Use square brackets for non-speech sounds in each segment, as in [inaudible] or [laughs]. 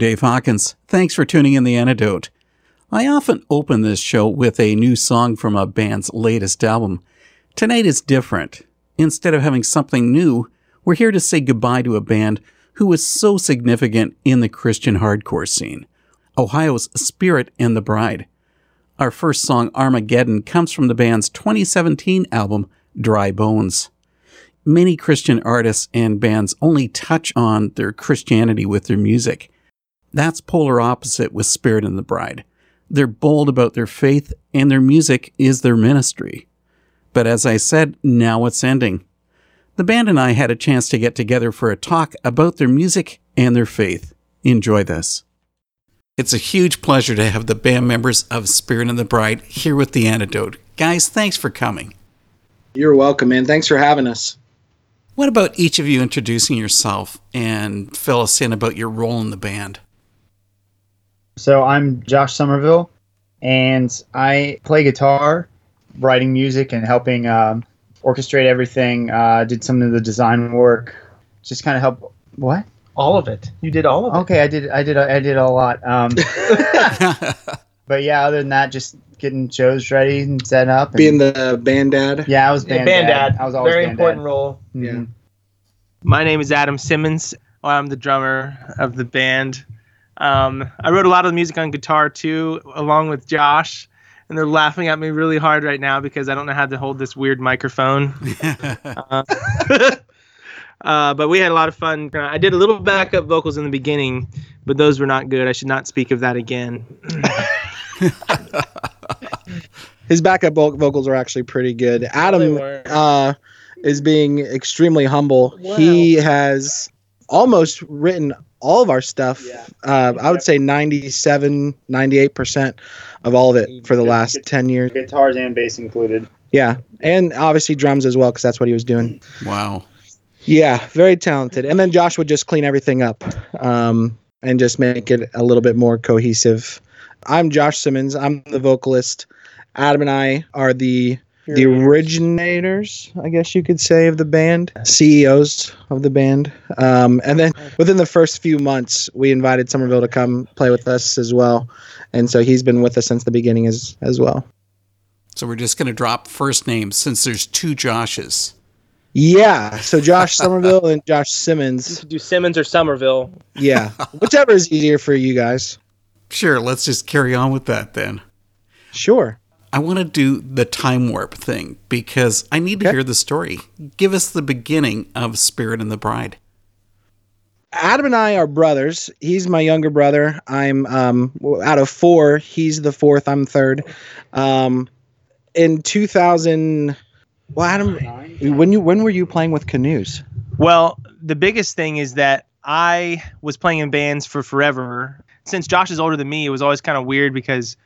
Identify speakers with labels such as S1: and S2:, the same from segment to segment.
S1: Dave Hawkins. Thanks for tuning in The Antidote. I often open this show with a new song from a band's latest album. Tonight is different. Instead of having something new, we're here to say goodbye to a band who was so significant in the Christian hardcore scene Ohio's Spirit and the Bride. Our first song, Armageddon, comes from the band's 2017 album, Dry Bones. Many Christian artists and bands only touch on their Christianity with their music. That's polar opposite with Spirit and the Bride. They're bold about their faith, and their music is their ministry. But as I said, now it's ending. The band and I had a chance to get together for a talk about their music and their faith. Enjoy this. It's a huge pleasure to have the band members of Spirit and the Bride here with The Antidote. Guys, thanks for coming.
S2: You're welcome, man. Thanks for having us.
S1: What about each of you introducing yourself and fill us in about your role in the band?
S3: So I'm Josh Somerville, and I play guitar, writing music, and helping um, orchestrate everything. Uh, did some of the design work, just kind of help. What?
S4: All of it. You did all of it.
S3: Okay, I did. I did. I did a lot. Um, [laughs] [laughs] but yeah, other than that, just getting shows ready and set up. And,
S2: Being the band dad.
S3: yeah, I was
S4: Yeah,
S3: band,
S4: band
S3: dad.
S4: dad.
S3: I was always
S4: Very
S3: band
S4: important
S3: dad.
S4: role.
S3: Mhm.
S4: My name is Adam Simmons. I'm the drummer of the band. Um, I wrote a lot of the music on guitar too, along with Josh. And they're laughing at me really hard right now because I don't know how to hold this weird microphone. [laughs] uh, [laughs] uh, but we had a lot of fun. Uh, I did a little backup vocals in the beginning, but those were not good. I should not speak of that again. [laughs]
S2: His backup vo- vocals are actually pretty good. Adam uh, is being extremely humble. He has almost written all of our stuff. Uh, I would say 97, 98% of all of it for the last 10 years.
S3: Guitars and bass included.
S2: Yeah. And obviously drums as well, because that's what he was doing.
S1: Wow.
S2: Yeah, very talented. And then Josh would just clean everything up um, and just make it a little bit more cohesive. I'm Josh Simmons. I'm the vocalist. Adam and I are the the originators, I guess you could say, of the band, CEOs of the band. Um, and then within the first few months, we invited Somerville to come play with us as well. And so he's been with us since the beginning as as well.
S1: So we're just going to drop first names since there's two Joshes.
S2: Yeah. So Josh [laughs] Somerville and Josh Simmons.
S4: Do Simmons or Somerville?
S2: Yeah. [laughs] Whichever is easier for you guys.
S1: Sure, let's just carry on with that then.
S2: Sure.
S1: I want to do the time warp thing because I need to
S2: Okay.
S1: hear the story. Give us the beginning of Spirit and the Bride.
S2: Adam and I are brothers. He's my younger brother. I'm um out of four. He's the fourth. I'm third. Um, in 2000, well, Adam, when you when were you playing with canoes?
S4: Well, the biggest thing is that I was playing in bands for forever. Since Josh is older than me, it was always kind of weird because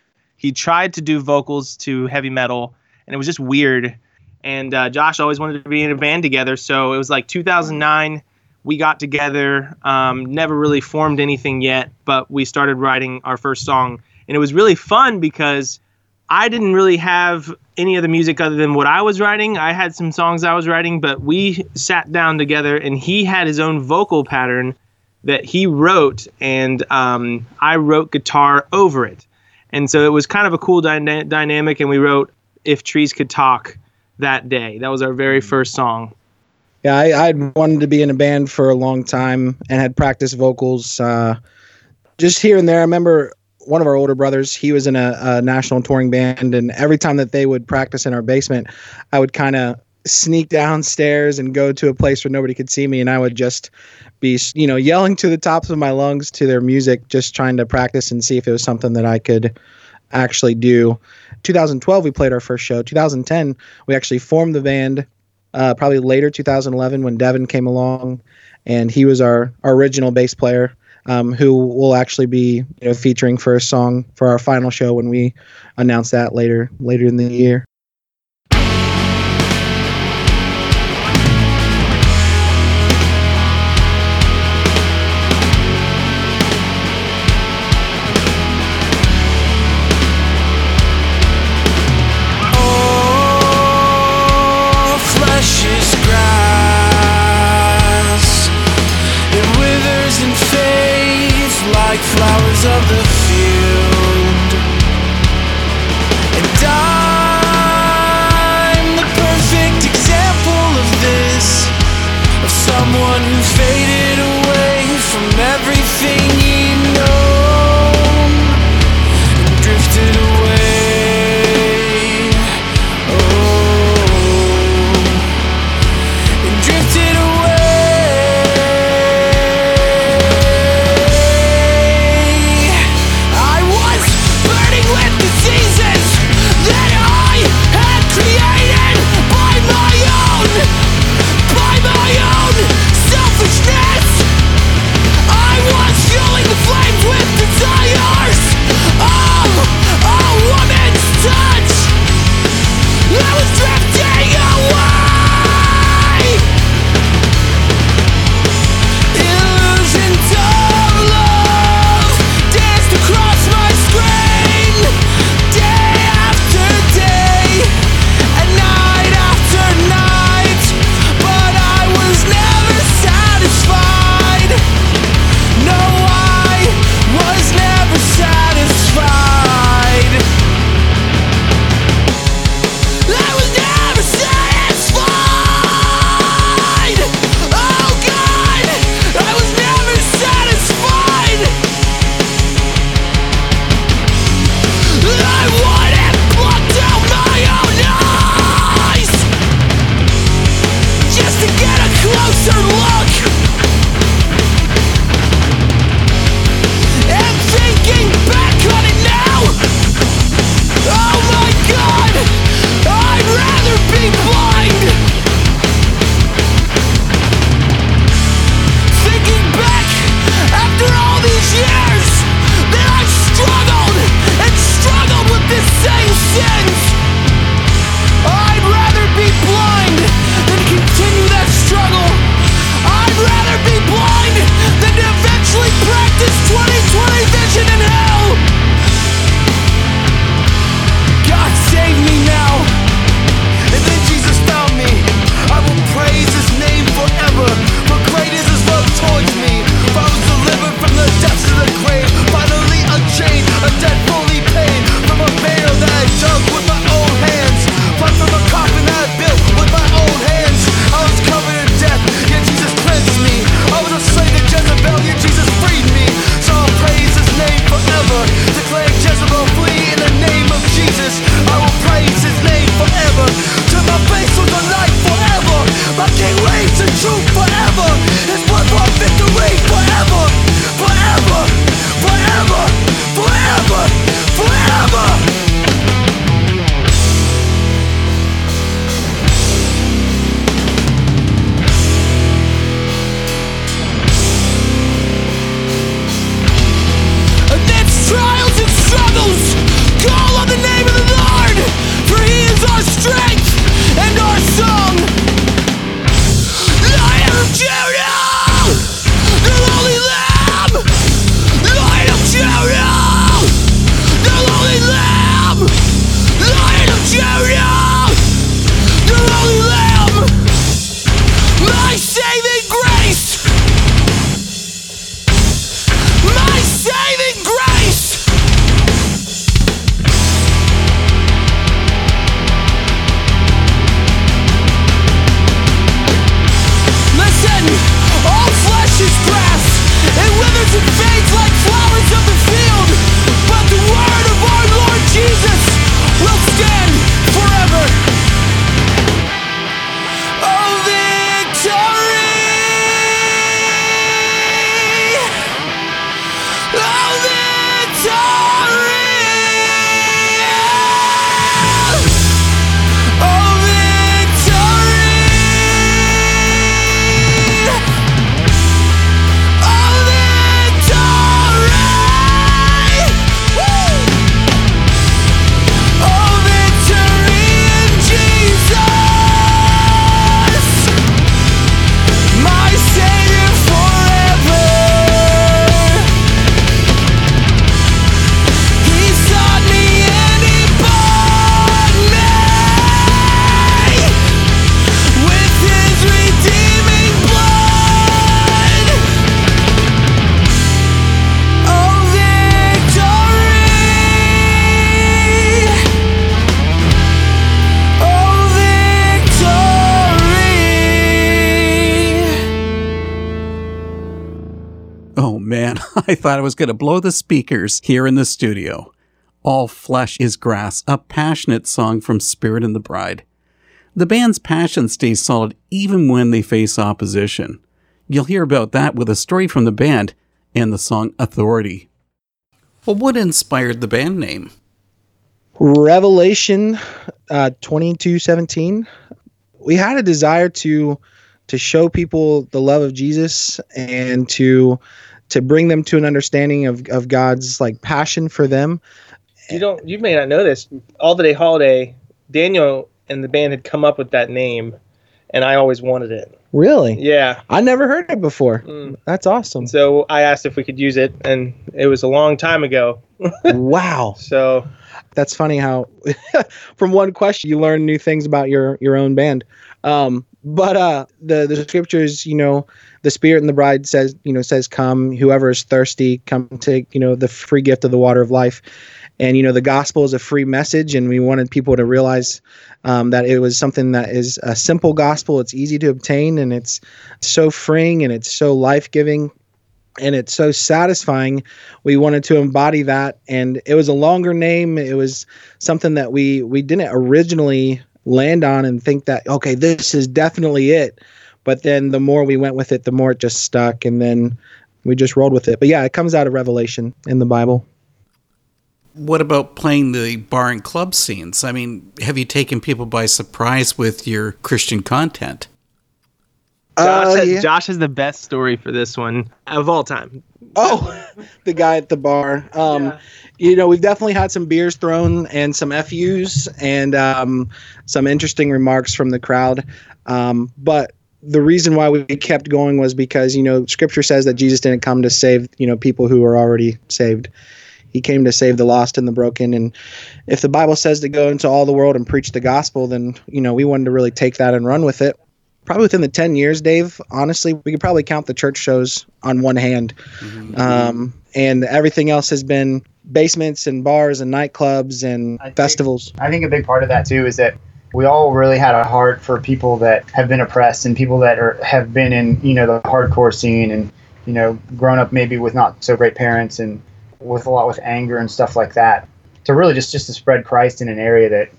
S4: he tried to do vocals to heavy metal, and it was just weird. And uh, Josh always wanted to be in a band together, so it was like 2009. We got together, um, never really formed anything yet, but we started writing our first song, and it was really fun because I didn't really have any of the music other than what I was writing. I had some songs I was writing, but we sat down together and he had his own vocal pattern that he wrote, and um, I wrote guitar over it. And so it was kind of a cool dyna- dynamic, and we wrote If Trees Could Talk that day. That was our very first song.
S2: Yeah, I, I'd wanted to be in a band for a long time and had practiced vocals uh, just here and there. I remember one of our older brothers, he was in a, a national touring band, and every time that they would practice in our basement, I would kind of sneak downstairs and go to a place where nobody could see me, and I would just be, you know, yelling to the tops of my lungs to their music, just trying to practice and see if it was something that I could actually do. 2012, we played our first show. 2010, we actually formed the band uh, probably later 2011 when Devin came along, and he was our, our original bass player, um, who will actually be you know featuring for a song for our final show when we announce that later later in the year. [laughs]
S5: I
S1: thought I was going to blow the speakers here in the studio. All Flesh is Grass, a passionate song from Spirit and the Bride. The band's passion stays solid even when they face opposition. You'll hear about that with a story from the band and the song Authority. Well, what inspired the band name?
S2: Revelation uh, 2217. We had a desire to to show people the love of Jesus and to to bring them to an understanding of, of God's like passion for them.
S4: You don't. You may not know this. All the Day Holiday, Daniel and the band had come up with that name, and I always wanted it.
S2: Really?
S4: Yeah.
S2: I never heard it before.
S4: Mm.
S2: That's awesome.
S4: So I asked if we could use it, and it was a long time ago. [laughs]
S2: wow.
S4: So
S2: That's funny how [laughs] from one question you learn new things about your your own band. Um, but uh, the the scriptures, you know, the Spirit and the Bride says, you know, says, "Come, whoever is thirsty, come take, you know, the free gift of the water of life." And you know, the gospel is a free message, and we wanted people to realize um, that it was something that is a simple gospel. It's easy to obtain, and it's so freeing, and it's so life giving and it's so satisfying. We wanted to embody that, and it was a longer name. It was something that we we didn't originally land on and think that okay, this is definitely it. But then the more we went with it, the more it just stuck, and then we just rolled with it. But yeah, it comes out of Revelation in the Bible.
S1: What about playing the bar and club scenes? I mean, have you taken people by surprise with your Christian content?
S4: Josh,
S2: Uh,
S4: has,
S2: yeah.
S4: Josh has the best story for this one of all time.
S2: Oh, [laughs] the guy at the bar. Um,
S4: Yeah.
S2: You know, we've definitely had some beers thrown and some FUs and um, some interesting remarks from the crowd. Um, but the reason why we kept going was because, you know, scripture says that Jesus didn't come to save, you know, people who are already saved. He came to save the lost and the broken. And if the Bible says to go into all the world and preach the gospel, then, you know, we wanted to really take that and run with it probably within the 10 years dave honestly we could probably count the church shows on one hand. Um, and everything else has been basements and bars and nightclubs and
S3: I think-
S2: festivals.
S3: I think a big part of that too is that we all really had a heart for people that have been oppressed and people that are have been in you know the hardcore scene and you know grown up maybe with not so great parents and with a lot with anger and stuff like that. To really just just to spread Christ in an area that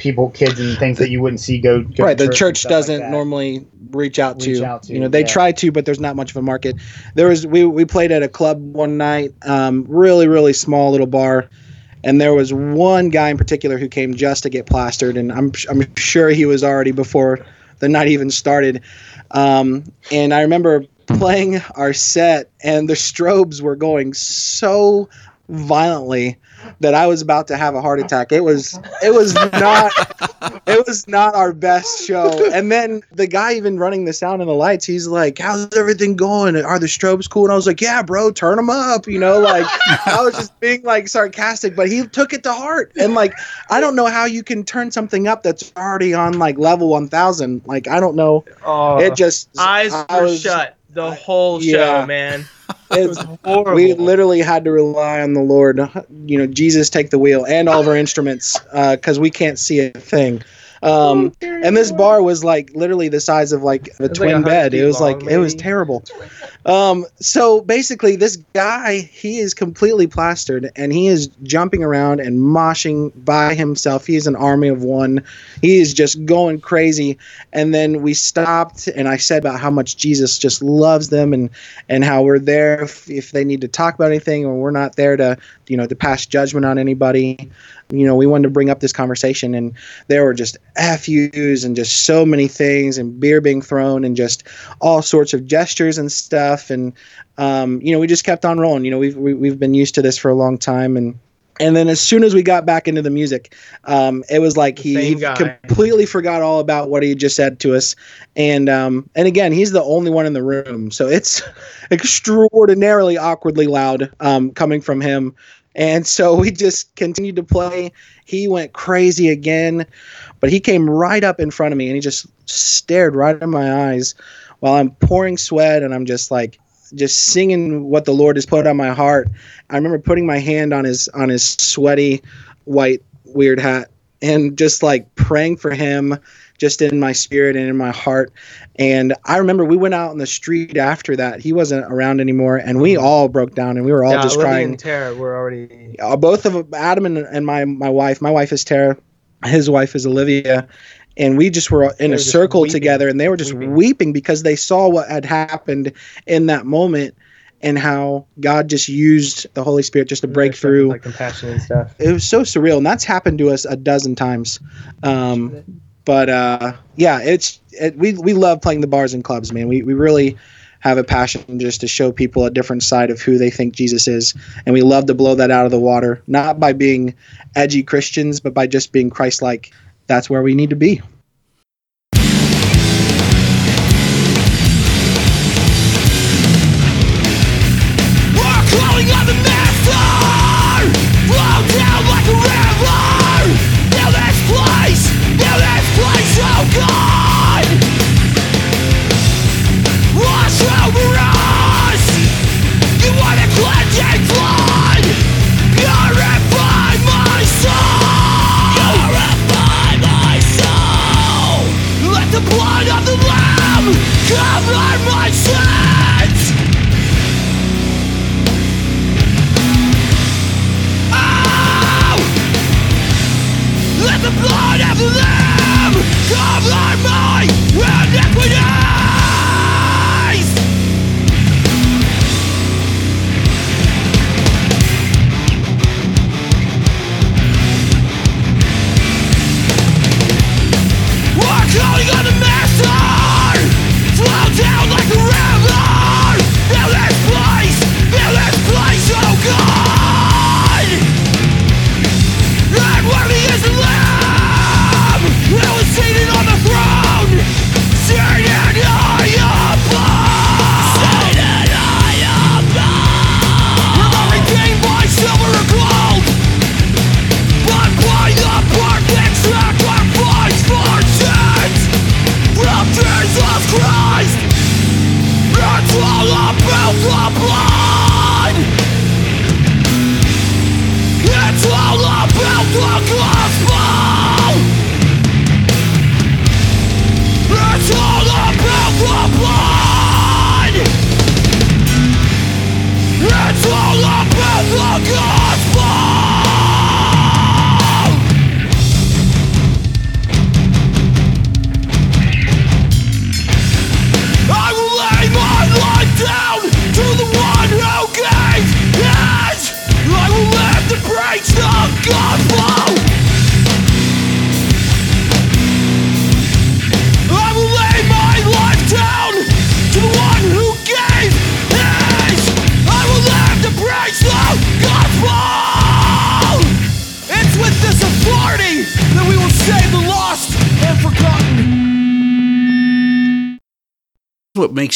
S3: people, kids, and things that you wouldn't see go. go
S2: right the church doesn't
S3: that.
S2: normally reach out
S3: Reach
S2: to
S3: out to,
S2: you know they
S3: yeah.
S2: try to but there's not much of a market there was we, we played at a club one night um, really really small little bar and there was one guy in particular who came just to get plastered and i'm, I'm sure he was already before the night even started um, and i remember playing our set and the strobes were going so violently that I was about to have a heart attack. It was it was not it was not our best show. And then the guy even running the sound and the lights, he's like, "How's everything going? Are the strobes cool?" And I was like, "Yeah, bro, turn them up." You know, like I was just being like sarcastic, but he took it to heart. And like I don't know how you can turn something up that's already on like level 1000. Like I don't know.
S4: Oh,
S2: It just
S4: eyes
S2: I
S4: were
S2: was-
S4: shut the whole
S2: Yeah.
S4: show, man. [laughs] It was
S2: It's,
S4: horrible.
S2: we literally had to rely on the Lord. You know, Jesus take the wheel and all of our instruments uh, because we can't see a thing. Um, and this bar was like literally the size of like a
S4: was like
S2: twin bed. It was
S4: long,
S2: like it was terrible. Um, so basically, this guy he is completely plastered and he is jumping around and moshing by himself. He is an army of one. He is just going crazy. And then we stopped and I said about how much Jesus just loves them and and how we're there if, if they need to talk about anything or we're not there to you know to pass judgment on anybody you know we wanted to bring up this conversation and there were just fus and just so many things and beer being thrown and just all sorts of gestures and stuff. And um, you know we just kept on rolling. You know we've we, we've been used to this for a long time. And and then as soon as we got back into the music um, it was like he, he completely forgot all about what he just said to us. And um, and again he's the only one in the room. So it's [laughs] extraordinarily awkwardly loud um, coming from him and so [laughs] we just continued to play. He went crazy again but he came right up in front of me and he just stared right in my eyes while i'm pouring sweat and i'm just like just singing what the lord has put on my heart. I remember putting my hand on his on his sweaty white weird hat and just like praying for him just in my spirit and in my heart. And I remember we went out on the street after that. He wasn't around anymore, and we all broke down and we were all
S4: yeah,
S2: just
S4: Olivia
S2: crying.
S4: and Tara were already.
S2: Uh, both of Adam and, and my my wife. My wife is Tara, his wife is Olivia, and we just were in a circle
S4: weeping,
S2: together, and they were just
S4: weeping.
S2: weeping. because they saw what had happened in that moment and how God just used the Holy Spirit just to break through.
S4: like compassion and stuff.
S2: it was so surreal, and that's happened to us a dozen times. Um, but uh, yeah, it's it, we we love playing the bars and clubs, man. We we really have a passion just to show people a different side of who they think Jesus is, and we love to blow that out of the water, not by being edgy Christians, but by just being Christ-like. That's where we need to be.
S5: Blood. Soul! Soul! Of the Lamb my sins blood of the cover my iniquities!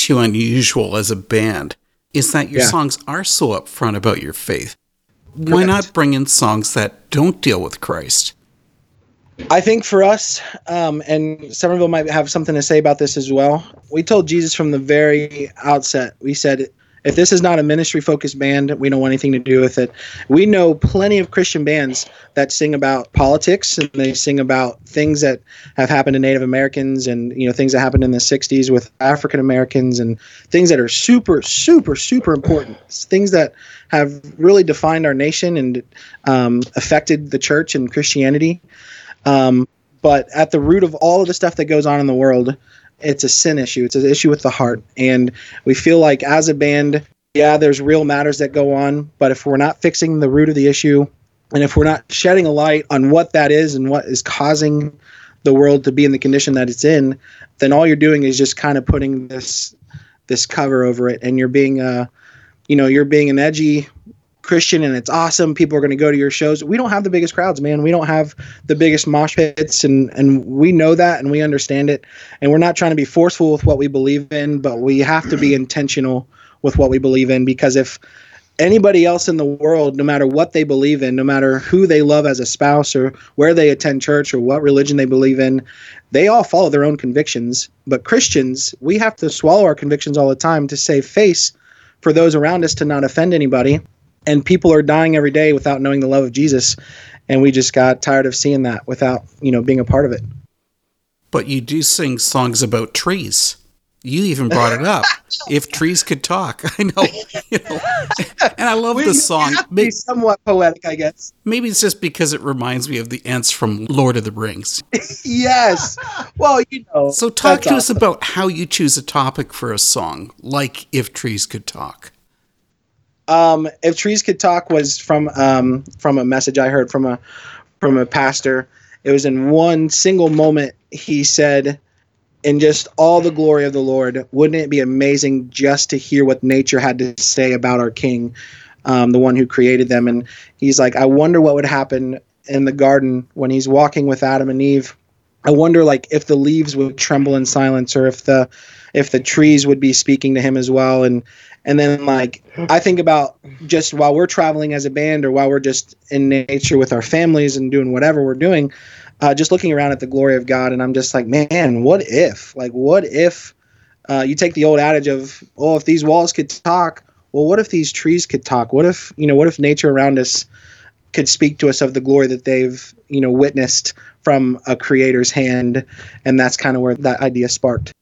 S1: Makes you unusual as a band is that your
S2: Yeah.
S1: songs are so upfront about your faith. Why not bring in songs that don't deal with Christ?
S2: I think for us, um, and Somerville might have something to say about this as well. We told Jesus from the very outset. We said, if this is not a ministry focused band, we don't want anything to do with it. We know plenty of Christian bands that sing about politics and they sing about things that have happened to Native Americans and you know things that happened in the '60s with African Americans and things that are super, super, super important. Things that have really defined our nation and um, affected the church and Christianity. Um, but at the root of all of the stuff that goes on in the world, it's a sin issue. It's an issue with the heart. And we feel like as a band, yeah, there's real matters that go on. But if we're not fixing the root of the issue, and if we're not shedding a light on what that is and what is causing the world to be in the condition that it's in, then all you're doing is just kind of putting this this cover over it, and you're being uh, you know, you're being an edgy Christian and it's awesome. People are going to go to your shows. We don't have the biggest crowds, man. We don't have the biggest mosh pits, and and we know that and we understand it. And we're not trying to be forceful with what we believe in, but we have to be [clears throat] intentional with what we believe in because if anybody else in the world, no matter what they believe in, no matter who they love as a spouse or where they attend church or what religion they believe in, they all follow their own convictions. But Christians, we have to swallow our convictions all the time to save face for those around us to not offend anybody. And people are dying every day without knowing the love of Jesus.
S5: and we just got tired of seeing that without you know being a part of it.
S1: But you do sing songs about trees. You even brought it up. [laughs] if trees could talk, [laughs] I know. You know. And I love the song.
S5: we have to
S1: May-
S5: be somewhat poetic, I guess.
S1: Maybe it's just because it reminds me of the Ents from Lord of the Rings. [laughs]
S5: yes. Well, you know.
S1: So talk to us about how you choose a topic for a song, like If Trees Could Talk.
S5: Um, if trees could talk was from um, from a message I heard from a from a pastor. It was in one single moment. He said, "In just all the glory of the Lord, wouldn't it be amazing just to hear what nature had to say about our King, um, the one who created them?" And he's like, "I wonder what would happen in the garden when he's walking with Adam and Eve. I wonder, like, if the leaves would tremble in silence, or if the if the trees would be speaking to him as well." And and then like I think about just while we're traveling as a band or while we're just in nature with our families and doing whatever we're doing, uh, just looking around at the glory of God, and I'm just like, man, what if? Like, what if uh, you take the old adage of, oh, if these walls could talk, well, what if these trees could talk? What if you know, what if nature around us could speak to us of the glory that they've you know witnessed from a creator's hand, and that's kind of where that idea sparked.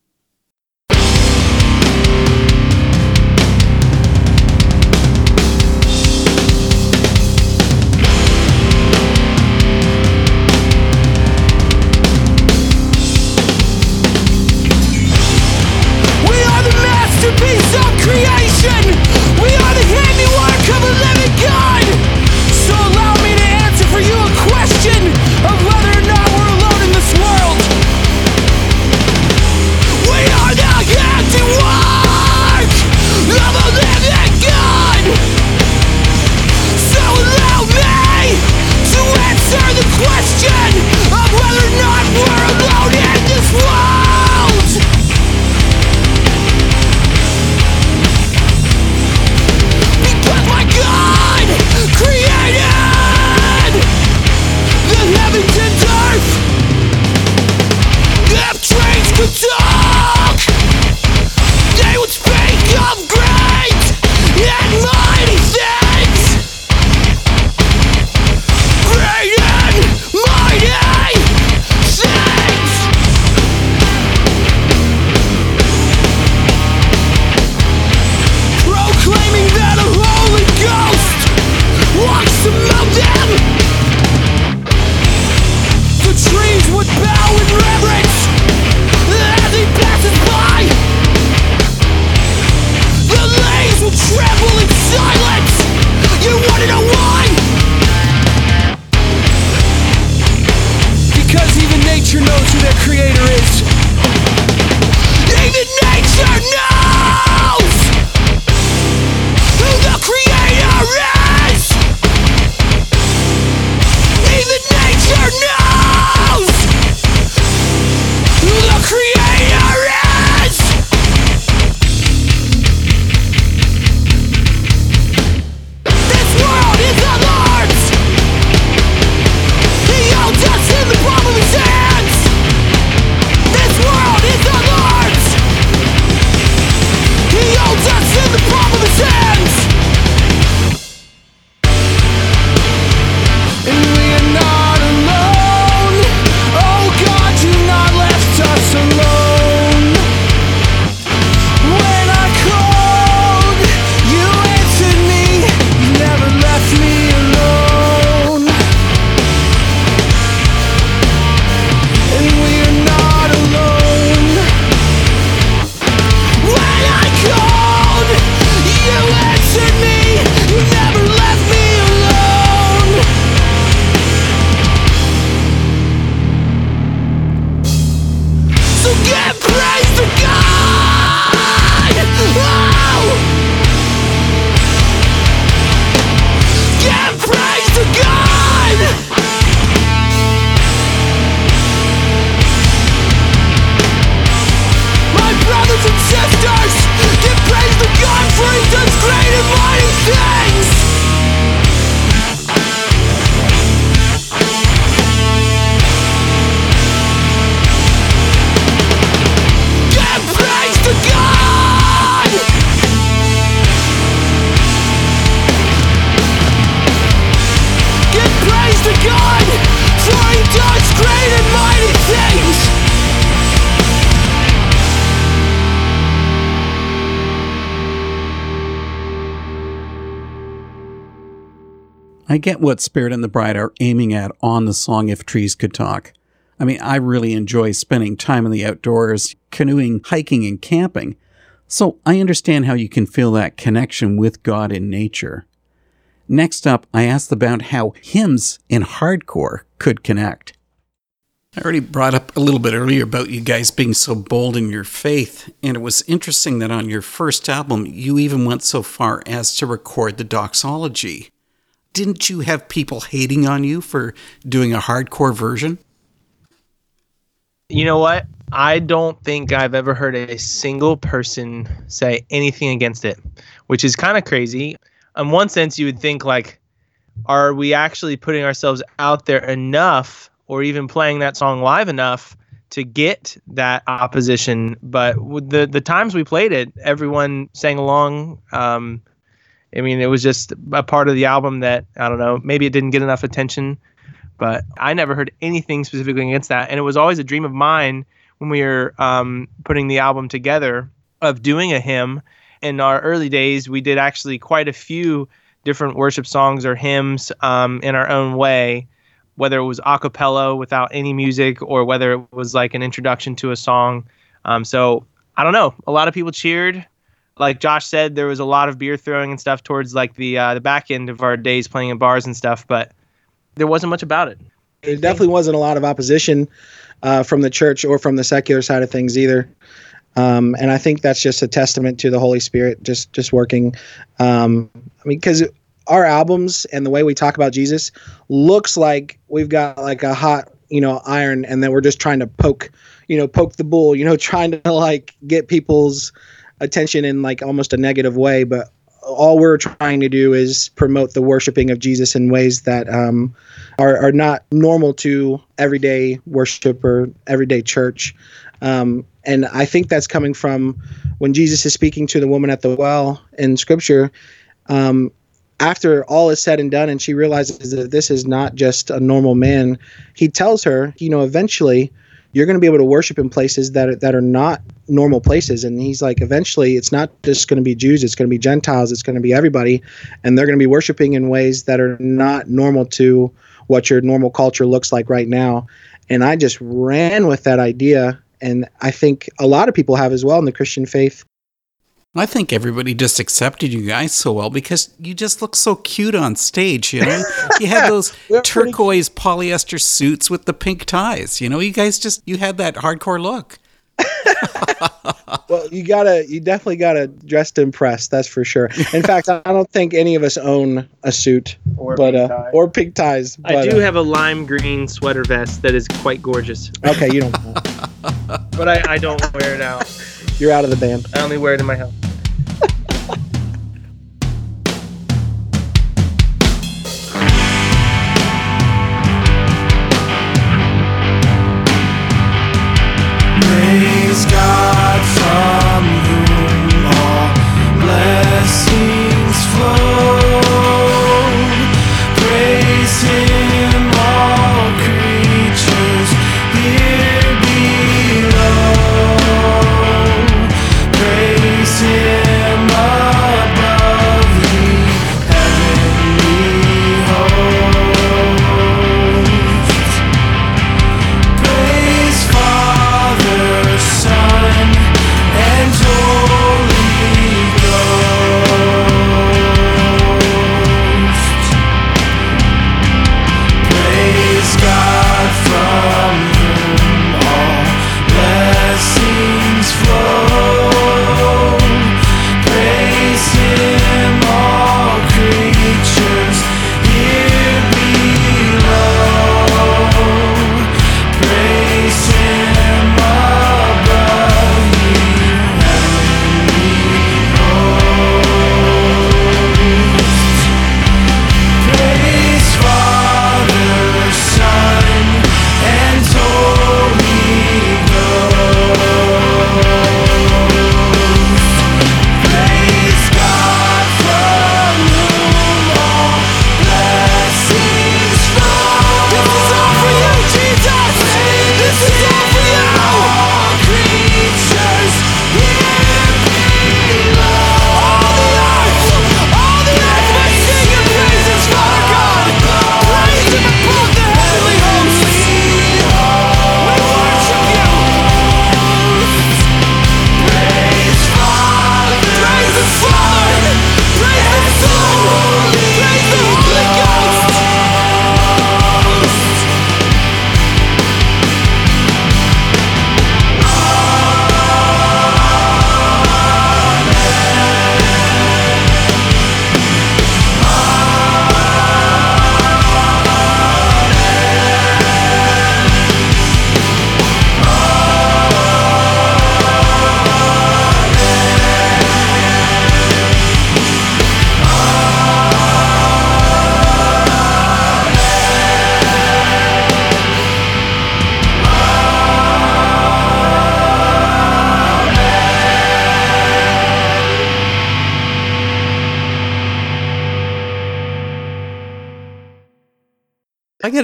S1: Get what Spirit and the Bride are aiming at on the song If Trees Could Talk. I mean, I really enjoy spending time in the outdoors, canoeing, hiking, and camping. So I understand how you can feel that connection with God in nature. Next up, I asked about how hymns in hardcore could connect. I already brought up a little bit earlier about you guys being so bold in your faith, and it was interesting that on your first album, you even went so far as to record the doxology. Didn't you have people hating on you for doing a hardcore version?
S4: You know what? I don't think I've ever heard a single person say anything against it, which is kind of crazy. In one sense, you would think like, are we actually putting ourselves out there enough, or even playing that song live enough to get that opposition? But the the times we played it, everyone sang along. Um, I mean, it was just a part of the album that I don't know. Maybe it didn't get enough attention, but I never heard anything specifically against that. And it was always a dream of mine when we were um, putting the album together of doing a hymn. In our early days, we did actually quite a few different worship songs or hymns um, in our own way, whether it was a cappella without any music or whether it was like an introduction to a song. Um, so I don't know. A lot of people cheered. Like Josh said, there was a lot of beer throwing and stuff towards like the uh, the back end of our days playing in bars and stuff, but there wasn't much about it.
S2: There definitely wasn't a lot of opposition uh, from the church or from the secular side of things either. Um, and I think that's just a testament to the Holy Spirit just just working. Um, I mean, because our albums and the way we talk about Jesus looks like we've got like a hot you know iron, and then we're just trying to poke you know poke the bull, you know, [laughs] trying to like get people's attention in like almost a negative way, but all we're trying to do is promote the worshiping of Jesus in ways that um, are, are not normal to everyday worship or everyday church. Um, and I think that's coming from when Jesus is speaking to the woman at the well in Scripture. Um, after all is said and done, and she realizes that this is not just a normal man, he tells her, you know, eventually you're going to be able to worship in places that are, that are not normal places. And he's like, eventually, it's not just going to be Jews; it's going to be Gentiles, it's going to be everybody, and they're going to be worshiping in ways that are not normal to what your normal culture looks like right now. And I just ran with that idea, and I think a lot of people have as well in the Christian faith.
S1: I think everybody just accepted you guys so well because you just look so cute on stage, you know? You had [laughs] those
S2: We're pretty-
S1: turquoise polyester suits with the pink ties, you know? You guys just, you had that hardcore look.
S2: Well, you gotta, you definitely gotta dress to impress. That's for sure. In [laughs] fact, I don't think any of us own a suit,
S3: Or
S2: but
S3: pink
S2: uh,
S3: tie.
S2: or pink ties. But,
S4: I do
S2: uh,
S4: have a lime green sweater vest that is quite gorgeous,
S2: Okay, you don't. [laughs]
S4: but I, I don't wear it out.
S2: You're out of the band.
S4: I only wear it in my house.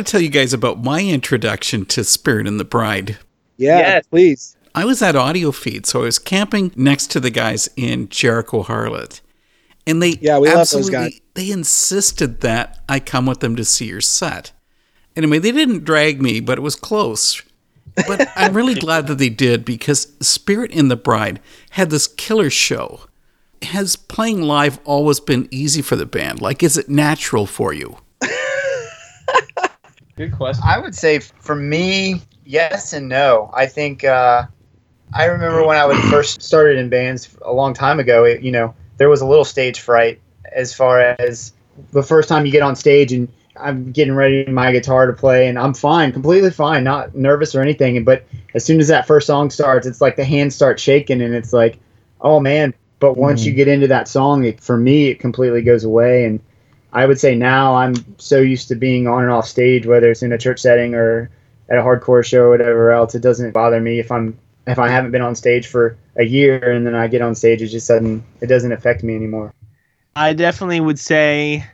S1: Tell you guys about my introduction to Spirit and the Bride.
S2: Yeah,
S4: Yes.
S2: please.
S1: I was at Audio Feed, so I was camping next to the guys in Jericho Harlot. And they
S2: Yeah, we love those guys.
S1: they insisted that I come with them to see your set. Anyway, they didn't drag me, but it was close. But [laughs] I'm really glad that they did because Spirit and the Bride had this killer show. Has playing live always been easy for the band? Like, is it natural for you?
S4: Good question.
S3: I would say for me, yes and no. I think uh, I remember when I would first started in bands a long time ago. It, you know, there was a little stage fright as far as the first time you get on stage and I'm getting ready my guitar to play and I'm fine, completely fine, not nervous or anything. But as soon as that first song starts, it's like the hands start shaking and it's like, oh man. But once you get into that song, it, for me, it completely goes away and I would say now I'm so used to being on and off stage, whether it's in a church setting or at a hardcore show or whatever else. It doesn't bother me if I'm if I haven't been on stage for a year and then I get on stage. It just sudden it doesn't affect me anymore.
S4: I definitely would say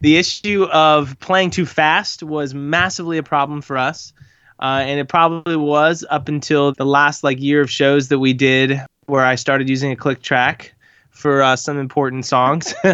S4: the issue of playing too fast was massively a problem for us. Uh, and it probably was up until the last like year of shows that we did where I started using a click track for uh, some important songs, [laughs]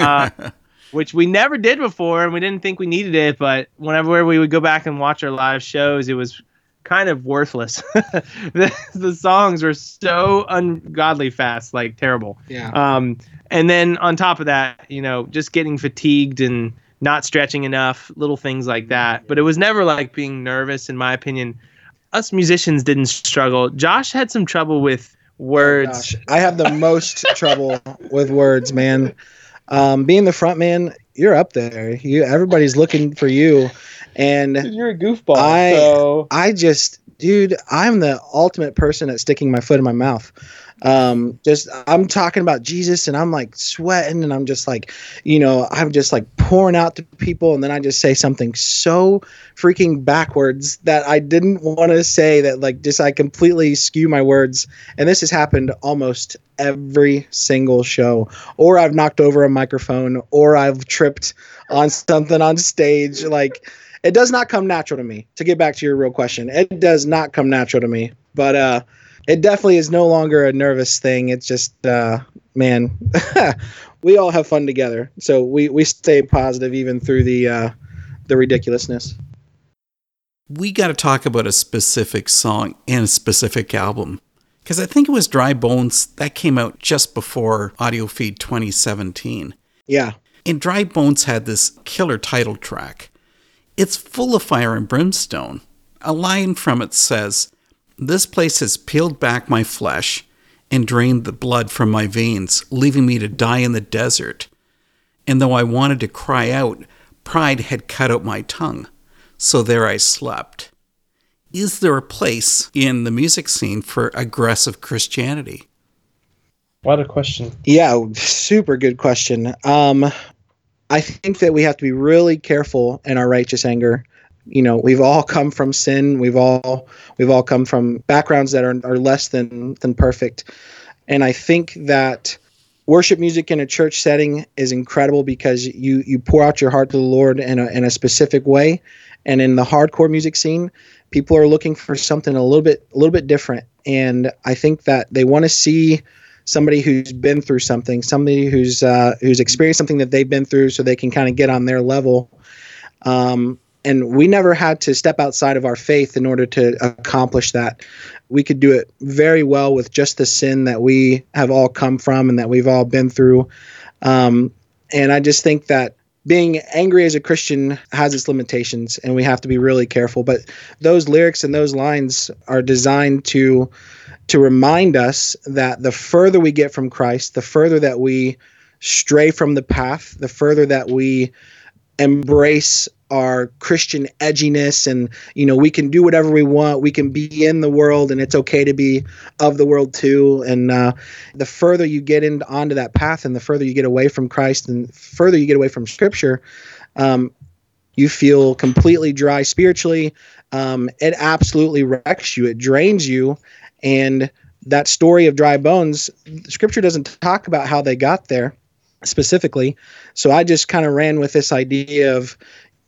S4: uh, [laughs] which we never did before and we didn't think we needed it. But whenever we would go back and watch our live shows, it was kind of worthless. [laughs] the, the songs were so ungodly fast, like terrible.
S2: Yeah.
S4: Um, and then on top of that, you know, just getting fatigued and not stretching enough, little things like that. But it was never like being nervous, in my opinion. Us musicians didn't struggle. Josh had some trouble with words.
S2: Gosh, I have the most trouble with words, man. Um, being the front man, you're up there. You everybody's looking for you, and
S4: You're a goofball.
S2: I-
S4: so
S2: I just, dude, I'm the ultimate person at sticking my foot in my mouth. Um, just I'm talking about Jesus and I'm like sweating and I'm just like, you know, I'm just like pouring out to people and then I just say something so freaking backwards that I didn't want to say that like just I completely skew my words. And this has happened almost every single show. Or I've knocked over a microphone or I've tripped on something on stage. Like it does not come natural to me to get back to your real question it does not come natural to me but uh it definitely is no longer a nervous thing it's just uh man [laughs] we all have fun together so we we stay positive even through the uh the ridiculousness
S1: we got to talk about a specific song and a specific album. Because I think it was Dry Bones that came out just before Audio Feed 2017.
S2: yeah
S1: And Dry Bones had this killer title track. It's full of fire and brimstone. A line from it says, This place has peeled back my flesh and drained the blood from my veins, leaving me to die in the desert. And though I wanted to cry out, pride had cut out my tongue. So there I slept. Is there a place in the music scene for aggressive Christianity?
S4: what a question.
S2: Yeah, super good question. Um, I think that we have to be really careful in our righteous anger. You know, we've all come from sin. We've all we've all come from backgrounds that are, are less than than perfect. And I think that worship music in a church setting is incredible because you you pour out your heart to the Lord in a in a specific way. And in the hardcore music scene, people are looking for something a little bit a little bit different. And I think that they want to see somebody who's been through something, somebody who's uh, who's experienced something that they've been through, so they can kind of get on their level. Um, and we never had to step outside of our faith in order to accomplish that. We could do it very well with just the sin that we have all come from and that we've all been through. Um, and I just think that being angry as a Christian has its limitations, and we have to be really careful. But those lyrics and those lines are designed to to remind us that the further we get from Christ, the further that we stray from the path, the further that we embrace our Christian edginess and you know we can do whatever we want. We can be in the world and it's okay to be of the world too. And uh, the further you get into onto that path and the further you get away from Christ and further you get away from scripture um, you feel completely dry spiritually. Um, it absolutely wrecks you. It drains you. And that story of dry bones scripture doesn't talk about how they got there specifically. So i just kind of ran with this idea of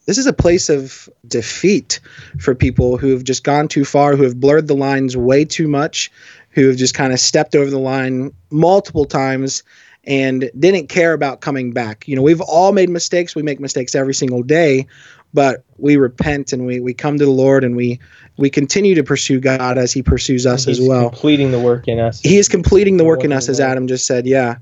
S2: this is a place of defeat for people who have just gone too far, who have blurred the lines way too much, who have just kind of stepped over the line multiple times and didn't care about coming back. You know, we've all made mistakes. We make mistakes every single day, but we repent and we we come to the Lord and we we continue to pursue God as He pursues us
S4: He's
S2: as well.
S4: completing the work in us.
S2: He is completing the work in us, as. Adam just said. Yeah.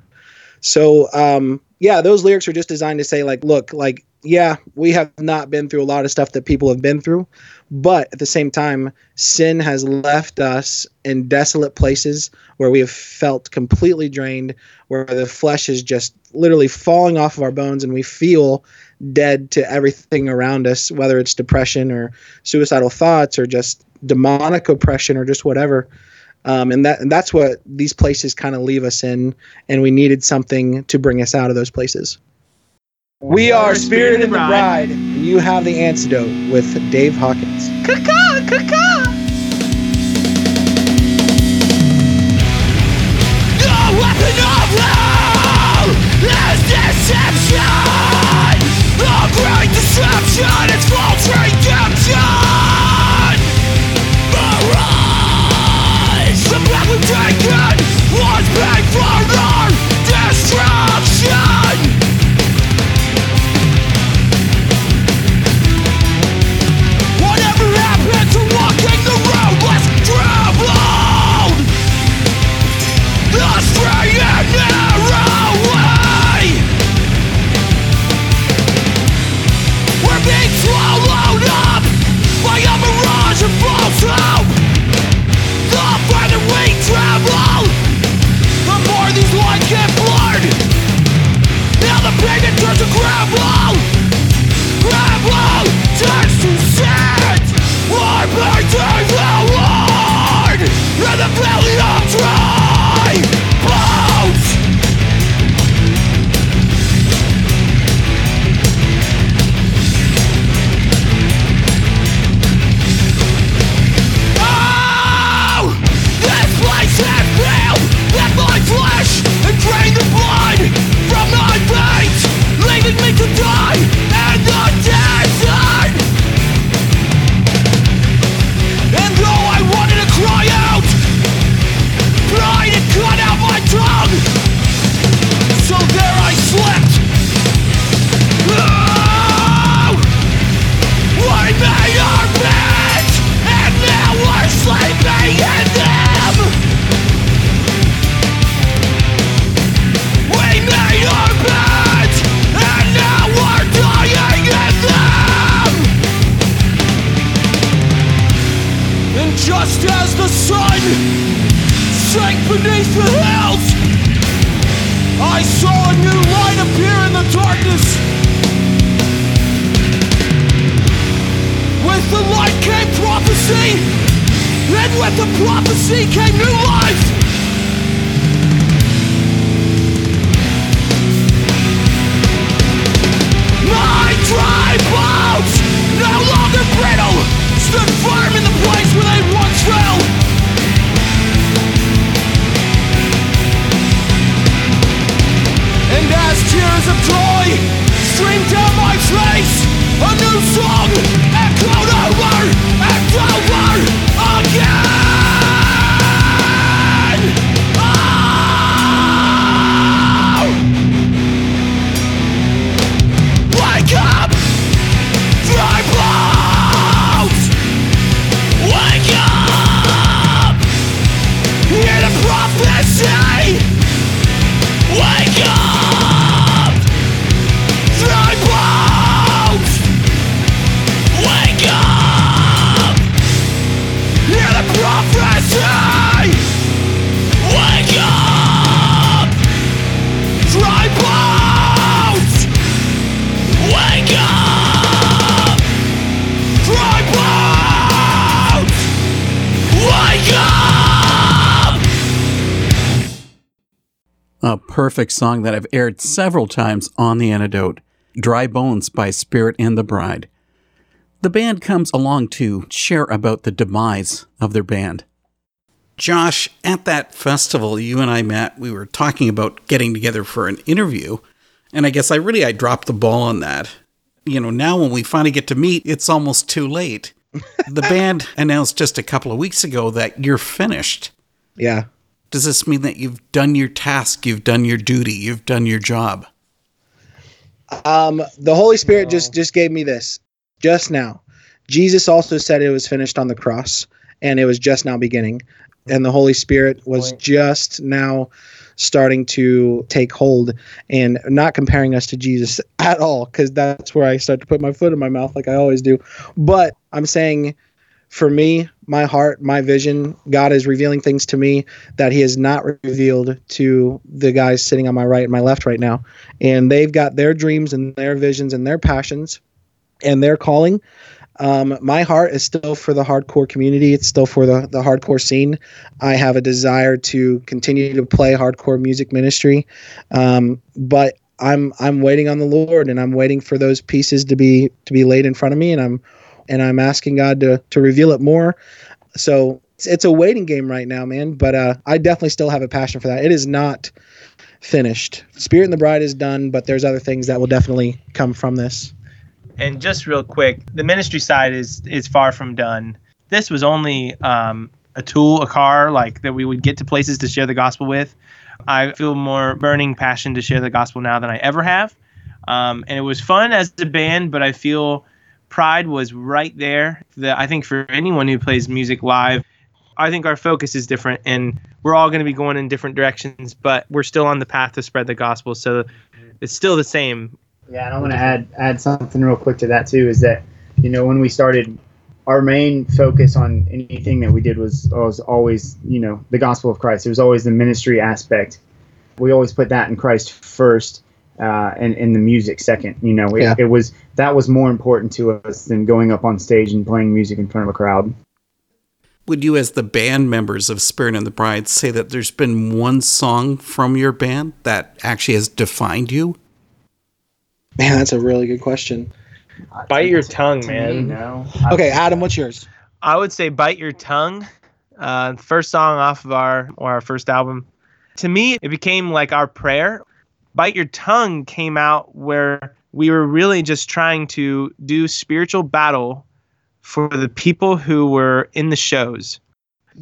S2: So, um, yeah, those lyrics are just designed to say, like, look, like, yeah, we have not been through a lot of stuff that people have been through, but at the same time, sin has left us in desolate places where we have felt completely drained, where the flesh is just literally falling off of our bones, and we feel dead to everything around us, whether it's depression or suicidal thoughts or just demonic oppression or just whatever um, and that and that's what these places kind of leave us in, and we needed something to bring us out of those places. We are Spirit and the Bride. and You have the antidote with Dave Hawkins.
S5: The the sun sank beneath the hills, I saw a new light appear in the darkness. With the light came prophecy, and with the prophecy came new life. My dry bones, no longer brittle, stood firm in the down my face, a new song
S1: perfect song that I've aired several times on The Antidote Dry Bones by Spirit and the Bride. The band comes along to share about the demise of their band. Josh, at that festival you and I met, we were talking about getting together for an interview, and I guess I really I dropped the ball on that. you know, now when we finally get to meet, it's almost too late. [laughs] the band announced just a couple of weeks ago that you're finished.
S2: Yeah.
S1: Does this mean that you've done your task, you've done your duty, you've done your job?
S2: Um, the Holy Spirit just just gave me this just now. Jesus also said it was finished on the cross, and it was just now beginning. And the Holy Spirit was just now starting to take hold, and not comparing us to Jesus at all, because that's where I start to put my foot in my mouth, like I always do. But I'm saying, for me, my heart, my vision, God is revealing things to me that He has not revealed to the guys sitting on my right and my left right now and they've got their dreams and their visions and their passions and their calling. Um, my heart is still for the hardcore community. It's still for the, the hardcore scene. I have a desire to continue to play hardcore music ministry, um, but I'm I'm waiting on the Lord and I'm waiting for those pieces to be to be laid in front of me, and I'm and I'm asking God to to reveal it more. So it's, it's a waiting game right now, man. But uh, I definitely still have a passion for that. It is not finished. Spirit and the Bride is done, but there's other things that will definitely come from this.
S4: And just real quick, the ministry side is is far from done. This was only um, a tool, a car, like that we would get to places to share the gospel with. I feel more burning passion to share the gospel now than I ever have. Um, and it was fun as a band, but I feel pride was right there. The, I think for anyone who plays music live, I think our focus is different, and we're all going to be going in different directions, but we're still on the path to spread the gospel. So it's still the same.
S3: Yeah, and I want to add add something real quick to that too. Is that you know when we started, our main focus on anything that we did was was always you know the gospel of Christ. It was always the ministry aspect. We always put that in Christ first, uh, and and the music second. You know, it,
S2: Yeah.
S3: it was that was more important to us than going up on stage and playing music in front of a crowd.
S1: Would you, as the band members of Spirit and the Bride, say that there's been one song from your band that actually has defined you?
S2: Man, that's a really good question.
S4: Bite your tongue,
S3: To me,
S4: man.
S3: no.
S2: Okay, Adam, what's yours?
S4: I would say "Bite Your Tongue," uh, first song off of our or our first album. To me, it became like our prayer. "Bite Your Tongue" came out where we were really just trying to do spiritual battle for the people who were in the shows.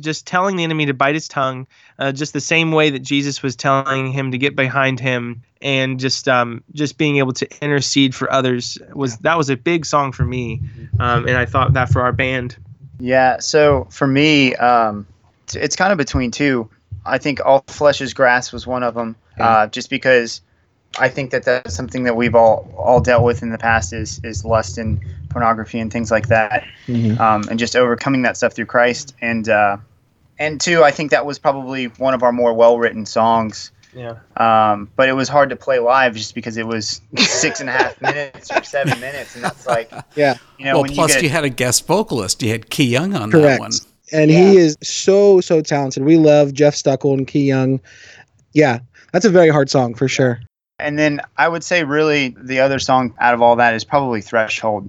S4: Just telling the enemy to bite his tongue, uh, just the same way that Jesus was telling him to get behind him, and just um, just being able to intercede for others was that was a big song for me, um, and I thought that for our band.
S3: Yeah, so for me, um, it's kind of between two. I think All Flesh is Grass was one of them, uh, just because I think that that's something that we've all all dealt with in the past is is lust and pornography and things like that, um, and just overcoming that stuff through Christ. And uh, and two, I think that was probably one of our more well written songs.
S4: Yeah.
S3: Um, but it was hard to play live just because it was six and a half [laughs] minutes or seven minutes, and that's like [laughs]
S2: Yeah,
S3: you know
S1: well,
S3: when
S1: plus
S3: you
S1: you, had a guest vocalist. You had Key Young on that one.
S2: And he is so so talented. We love Jeff Stuckel and Key Young. Yeah, that's a very hard song for sure.
S3: And then I would say, really, the other song out of all that is probably Threshold.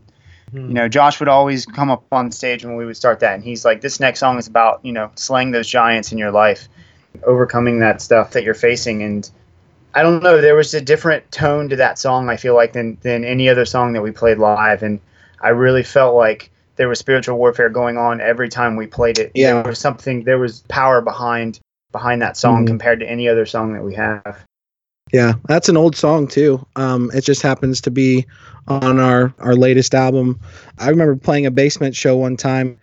S3: You know, Josh would always come up on stage when we would start that, and he's like, "This next song is about you know slaying those giants in your life, overcoming that stuff that you're facing." And I don't know, there was a different tone to that song. I feel like than than any other song that we played live, and I really felt like there was spiritual warfare going on every time we played it.
S2: Yeah.
S3: there was something, there was power behind behind that song
S2: Mhm.
S3: compared to any other song that we have.
S2: Yeah, that's an old song too. Um, it just happens to be on our our latest album. I remember playing a basement show one time.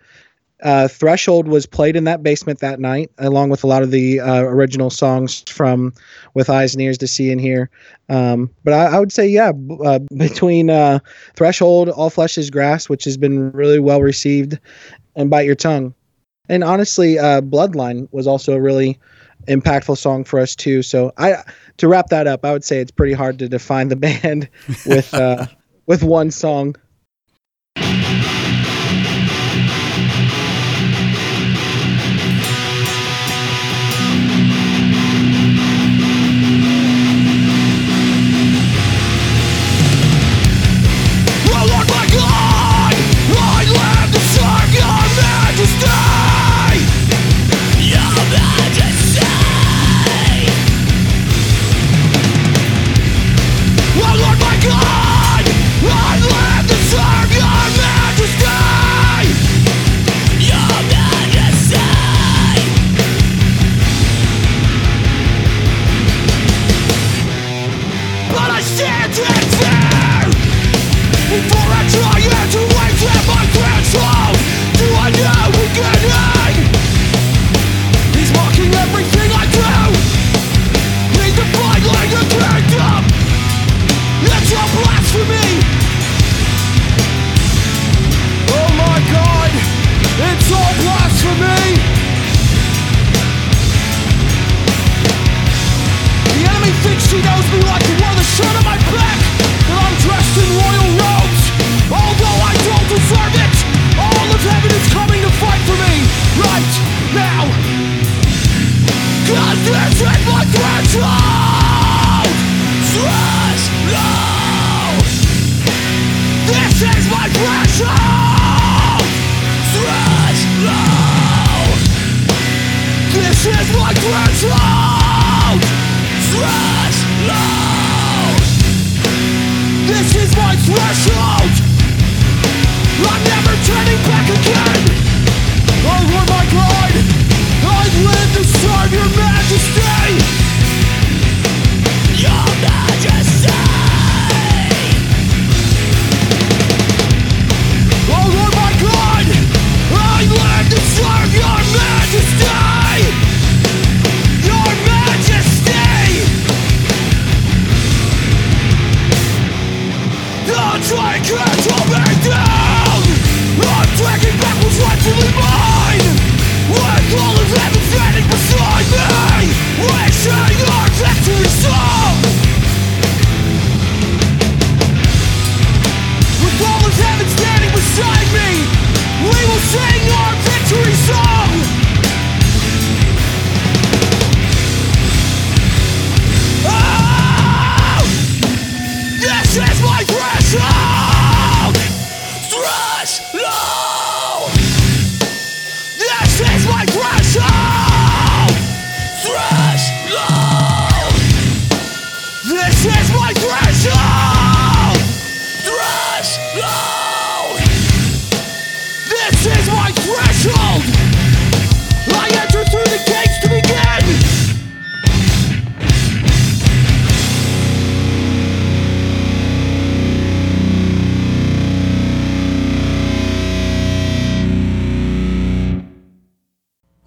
S2: Uh, Threshold was played in that basement that night, along with a lot of the uh, original songs from "With Eyes and Ears to See and Hear." Um, but I, I would say, yeah, b- uh, between uh, Threshold, All Flesh Is Grass, which has been really well received, and Bite Your Tongue, and honestly, uh, Bloodline was also a really impactful song for us too. So I to wrap that up, I would say it's pretty hard to define the [laughs] band with uh, [laughs] with one song.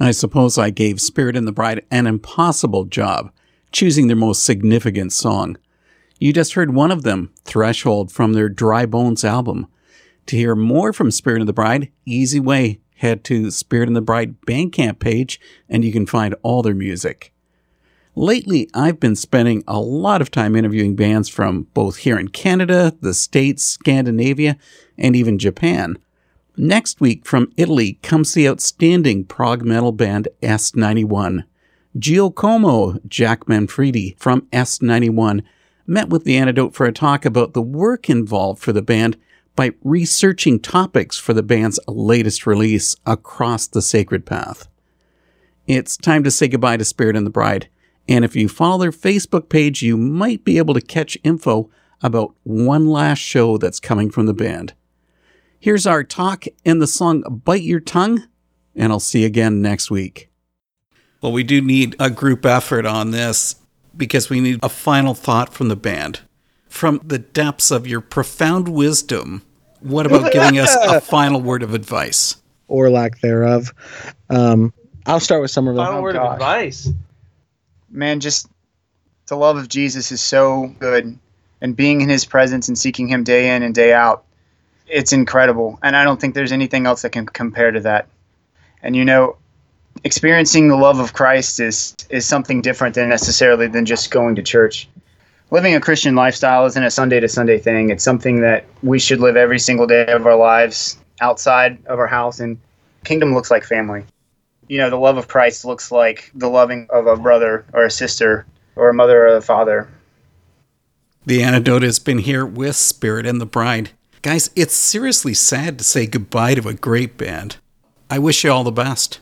S5: I
S1: suppose I gave Spirit and the Bride an impossible job choosing their most significant song. You just heard one of them, Threshold, from their Dry Bones album. To hear more from Spirit and the Bride, easy way, head to Spirit and the Bride Bandcamp page and you can find all their music. Lately, I've been spending a lot of time interviewing bands from both here in Canada, the States, Scandinavia, and even Japan. Next week from Italy comes the outstanding prog metal band S91. Giacomo Jack Manfredi from S91 met with the antidote for a talk about the work involved for the band by researching topics for the band's latest release, Across the Sacred Path. It's time to say goodbye to Spirit and the Bride, and if you follow their Facebook page, you might be able to catch info about one last show that's coming from the band. Here's our talk and the song Bite Your Tongue, and I'll see you again next week. Well, we do need a group effort on this because we need a final thought from the band. From the depths of your profound wisdom, what about [laughs] giving us a final word of advice?
S2: or lack thereof. Um, I'll start with some of Somerville.
S4: Final word of advice.
S3: man, just the love of Jesus is so good, and being in His presence and seeking Him day in and day out, it's incredible. And I don't think there's anything else that can compare to that. And you know, experiencing the love of Christ is is something different than necessarily than just going to church. Living a Christian lifestyle isn't a Sunday to Sunday thing. It's something that we should live every single day of our lives outside of our house. And kingdom looks like family you know, the love of Christ looks like the loving of a brother or a sister or a mother or a father.
S1: The antidote has been here with Spirit and the Bride. Guys, it's seriously sad to say goodbye to a great band. I wish you all the best.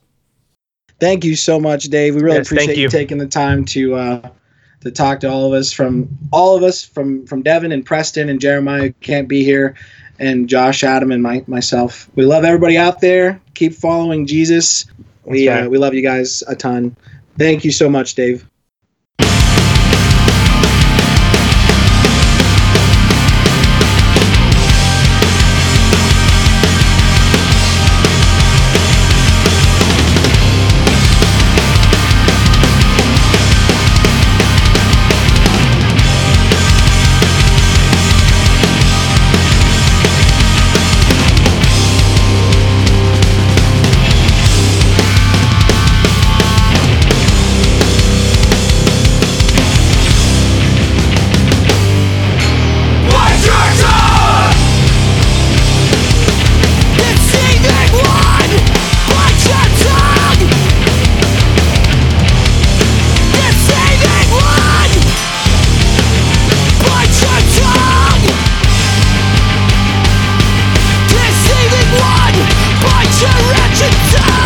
S2: Thank you so much, Dave. We really
S4: Yes, thank
S2: appreciate you.
S4: you.
S2: taking the time to uh, to talk to all of us from all of us from from Devin and Preston and Jeremiah who can't be here, and Josh, Adam, and my, myself. We love everybody out there. Keep following Jesus. We
S3: right.
S2: uh, we love you guys a ton. Thank you so much, Dave.
S5: such a wretched time